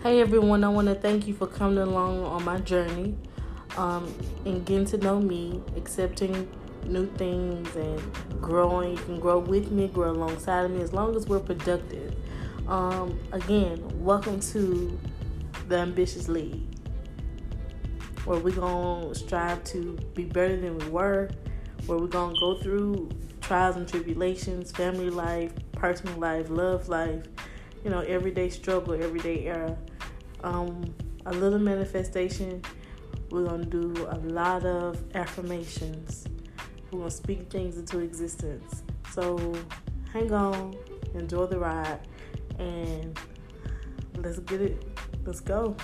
Hey everyone, I want to thank you for coming along on my journey um, and getting to know me, accepting new things and growing. You can grow with me, grow alongside of me as long as we're productive. Um, again, welcome to the Ambitious League, where we're going to strive to be better than we were, where we're going to go through trials and tribulations, family life, personal life, love life you know, everyday struggle, everyday era. Um, a little manifestation. We're gonna do a lot of affirmations. We're gonna speak things into existence. So hang on, enjoy the ride, and let's get it. Let's go.